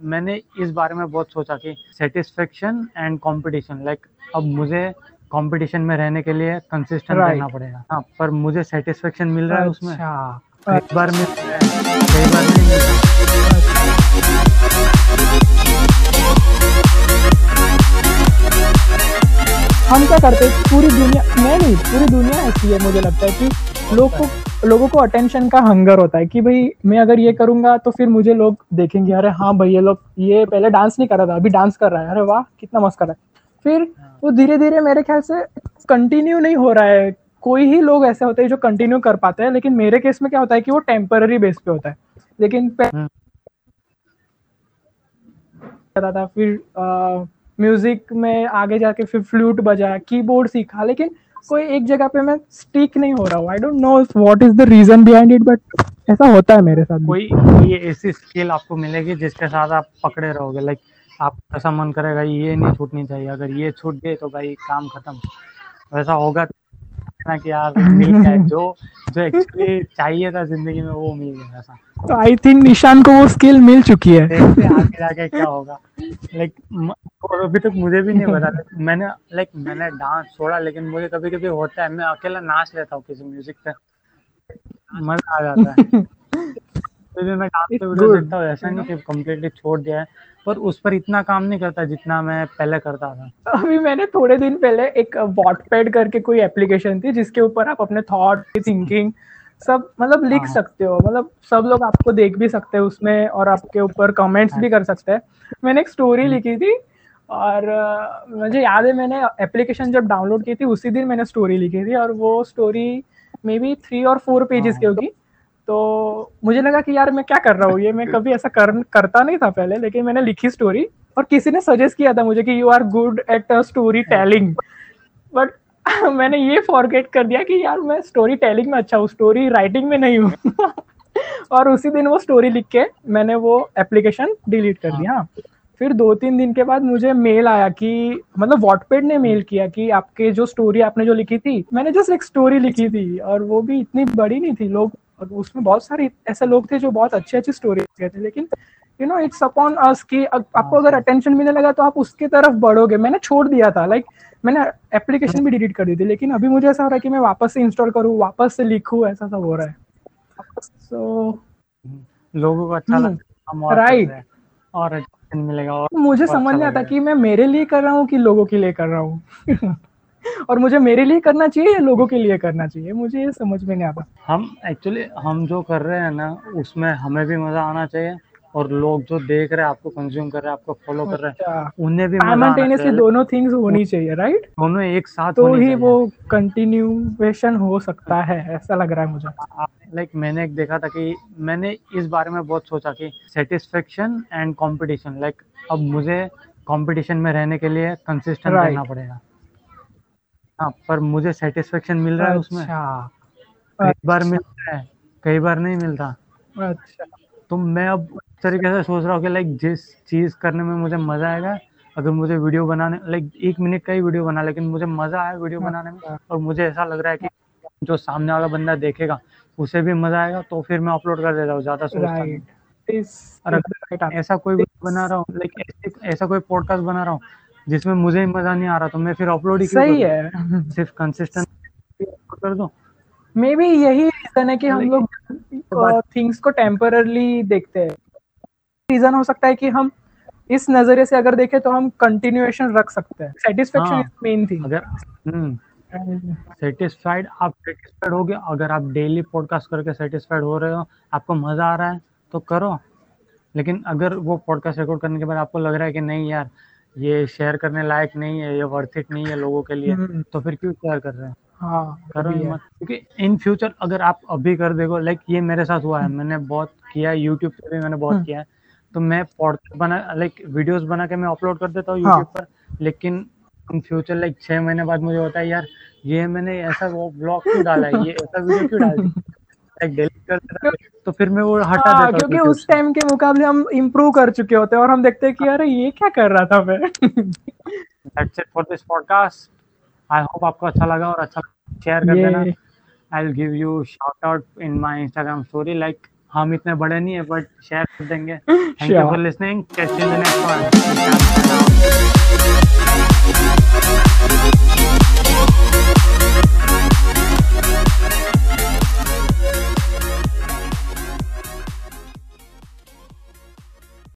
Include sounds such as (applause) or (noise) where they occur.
मैंने इस बारे में बहुत सोचा कि सेटिस्फेक्शन एंड कंपटीशन लाइक अब मुझे कंपटीशन में रहने के लिए कंसिस्टेंट Right. रहना पड़ेगा। हाँ पर मुझे सेटिस्फेक्शन मिल रहा है उसमें। अच्छा। कई बार है। कई बार रहा। हम क्या करते हैं? पूरी दुनिया मैं नहीं पूरी दुनिया ऐसी है मुझे लगता है कि लोग को लोगों को अटेंशन का हंगर होता है कि भाई मैं अगर ये करूँगा तो फिर मुझे लोग देखेंगे अरे हाँ भाई ये लोग ये पहले डांस नहीं कर रहा था अभी डांस कर रहा है अरे वाह कितना मस्त कर रहा है। फिर वो धीरे धीरे मेरे ख्याल से कंटिन्यू नहीं हो रहा है। कोई ही लोग ऐसे होते हैं जो कंटिन्यू कर पाते हैं लेकिन मेरे केस में क्या होता है कि वो टेम्पररी बेस पे होता है। लेकिन हम्म। था फिर म्यूज़िक में आगे जाके फिर फ्लूट बजाया कीबोर्ड सीखा लेकिन कोई एक जगह पे मैं स्टिक नहीं हो रहा हूँ. I don't know what is the reason behind it but ऐसा होता है मेरे साथ कोई ये ऐसी स्किल आपको मिलेगी जिसके साथ आप पकड़े रहोगे? लाइक आप ऐसा मन करेगा, ये नहीं छूटनी चाहिए. अगर ये छूट गए तो भाई काम खत्म. वैसा होगा ना कि यार मिल गया (laughs) जो जो एक्चुअली चाहिए था ज़िंदगी में वो मिल गया था। तो आई थिंक निशान को वो स्किल मिल चुकी है। देखते आगे जाके क्या होगा। लाइक और अभी तक मुझे भी नहीं पता मैंने लाइक मैंने डांस छोड़ा लेकिन मुझे कभी कभी होता है मैं अकेला नाच लेता हूँ किसी म्यूज़िक पे। मज़ा आ जाता है। (laughs) भी मैं पे वीडियो देखता हूँ ऐसा नहीं कि कम्प्लीटली छोड़ दिया है पर उस पर इतना काम नहीं करता जितना मैं पहले करता था अभी मैंने थोड़े दिन पहले एक वॉटपैड करके कोई एप्लीकेशन थी जिसके ऊपर आप अपने थॉट थिंकिंग सब मतलब लिख हाँ। सकते हो मतलब सब लोग आपको देख भी सकते हैं उसमें और आपके ऊपर कमेंट्स भी कर सकते हैं मैंने एक स्टोरी हम्म। लिखी थी और मुझे याद है मैंने एप्लीकेशन जब डाउनलोड की थी उसी दिन मैंने स्टोरी लिखी थी और वो स्टोरी मे बी थ्री और फोर पेजेस हाँ। की होगी तो मुझे लगा कि यार मैं क्या कर रहा हूँ? ये मैं (laughs) कभी ऐसा कर करता नहीं था पहले लेकिन मैंने लिखी स्टोरी और किसी ने सजेस्ट किया था मुझे कि you are good at story telling but मैंने ये फॉरगेट कर दिया कि यार मैं स्टोरी टेलिंग में अच्छा हूँ स्टोरी राइटिंग में नहीं हूँ। (laughs) और उसी दिन वो स्टोरी लिख के मैंने वो एप्लीकेशन डिलीट कर दिया। हाँ। फिर दो तीन दिन के बाद मुझे मेल आया कि मतलब वॉटपेड ने मेल किया कि आपके जो स्टोरी आपने जो लिखी थी मैंने जस्ट एक स्टोरी लिखी थी और वो भी इतनी बड़ी नहीं थी लोग और उसमें बहुत सारे ऐसे लोग थे जो बहुत अच्छी अच्छी स्टोरी लिखे थे लेकिन you know it's upon us कि आपको अगर अटेंशन मिलने लगा तो आप उसके तरफ़ बढ़ोगे। मैंने छोड़ दिया था लाइक like, मैंने एप्लीकेशन भी डिलीट कर दी थी लेकिन अभी मुझे ऐसा हो रहा है कि मैं वापस से इंस्टॉल करूँ वापस से लिखूँ ऐसा सब हो रहा है। सो so, लोगों को अच्छा हम्म, लगता है हम और कर right. और मिलेगा और मुझे समझ नहीं आता। कि मैं मेरे लिए कर रहा हूँ कि लोगों के लिए कर रहा हूँ। (laughs) और मुझे मेरे लिए करना चाहिए या लोगों के लिए करना चाहिए? मुझे ये समझ में नहीं आता। हम एक्चुअली हम जो कर रहे हैं ना उसमें हमें भी मज़ा आना चाहिए और लोग जो देख रहे हैं आपको कंज्यूम कर रहे हैं आपको फॉलो कर रहे हैं अच्छा। उन्हें भी मज़ा आना साइमल्टेनियसली चाहिए। दोनों थिंग्स होनी चाहिए राइट दोनों एक साथ तो होनी ही चाहिए। वो कंटिन्यूएशन हो सकता है ऐसा लग रहा है मुझे। लाइक मैंने एक देखा था कि मैंने इस बारे में बहुत सोचा कि सेटिस्फेक्शन एंड कंपटीशन लाइक अब मुझे कंपटीशन में रहने के लिए कंसिस्टेंट Right. रहना पड़ेगा। हाँ पर मुझे सेटिस्फेक्शन मिल रहा है उसमें। अच्छा। कई बार मिलता है कई बार नहीं मिलता अच्छा। तो मैं अब इस तरीके से सोच रहा हूँ कि लाइक जिस चीज़ करने में मुझे मज़ा आएगा अगर मुझे वीडियो बनाने लाइक एक मिनट का ही वीडियो बना लेकिन मुझे मज़ा आया वीडियो बनाने में और मुझे ऐसा लग रहा है कि जो सामने वाला बंदा देखेगा उसे भी मज़ा आएगा तो फिर मैं अपलोड कर देता हूँ ज़्यादा सोचता नहीं। और अगर ऐसा कोई बना रहा हूँ लाइक ऐसा कोई पॉडकास्ट बना रहा हूँ जिसमें मुझे मज़ा नहीं आ रहा तो मैं फिर अपलोड ही सही है। सिर्फ़ कंसिस्टेंट कर दो? मे बी यही रीजन है कि हम लोग थिंग्स को टेम्पररली देखते हैं। रीजन हो सकता है कि हम इस नज़रिए से अगर देखें तो हम कंटिन्यूएशन रख सकते हैं। सेटिस्फेक्शन। इज़ मेन थिंग अगर हम्म। सेटिस्फाइड आप सेटिस्फाइड हो गए। अगर आप डेली पॉडकास्ट करके सेटिस्फाइड हो रहे हो आपको मज़ा आ रहा है तो करो। लेकिन अगर वो पॉडकास्ट रिकॉर्ड करने के बाद आपको लग रहा है कि नहीं यार ये शेयर करने लायक नहीं है ये वर्थ इट नहीं है लोगों के लिए हम्म। तो फिर क्यों शेयर कर रहे हैं हाँ करो ही है। मत क्योंकि इन फ्यूचर अगर आप अभी कर देखो लाइक ये मेरे साथ हुआ है मैंने बहुत किया है यूट्यूब पे भी मैंने बहुत हम्म। किया है तो मैं पॉडकास्ट बना लाइक वीडियोस बना के मैं अपलोड कर देता हूँ हाँ। यूट्यूब पर लेकिन इन फ्यूचर लाइक छह महीने बाद मुझे होता है यार ये मैंने ऐसा वो ब्लॉग क्यों डाला है ये ऐसा वीडियो क्यों डाल लाइक डिलीट कर देता तो फिर मैं वो हटा हाँ, देता क्योंकि उस टाइम के मुकाबले हम इम्प्रूव कर चुके होते हैं और हम देखते हैं कि अरे ये क्या कर रहा था मैं? (laughs) That's it for this podcast. I hope आपको अच्छा लगा और अच्छा शेयर कर देना। ये I'll give you shout out in my Instagram story. Like हम इतने बड़े नहीं है बट शेयर कर देंगे। Thank you. For listening catch in the next one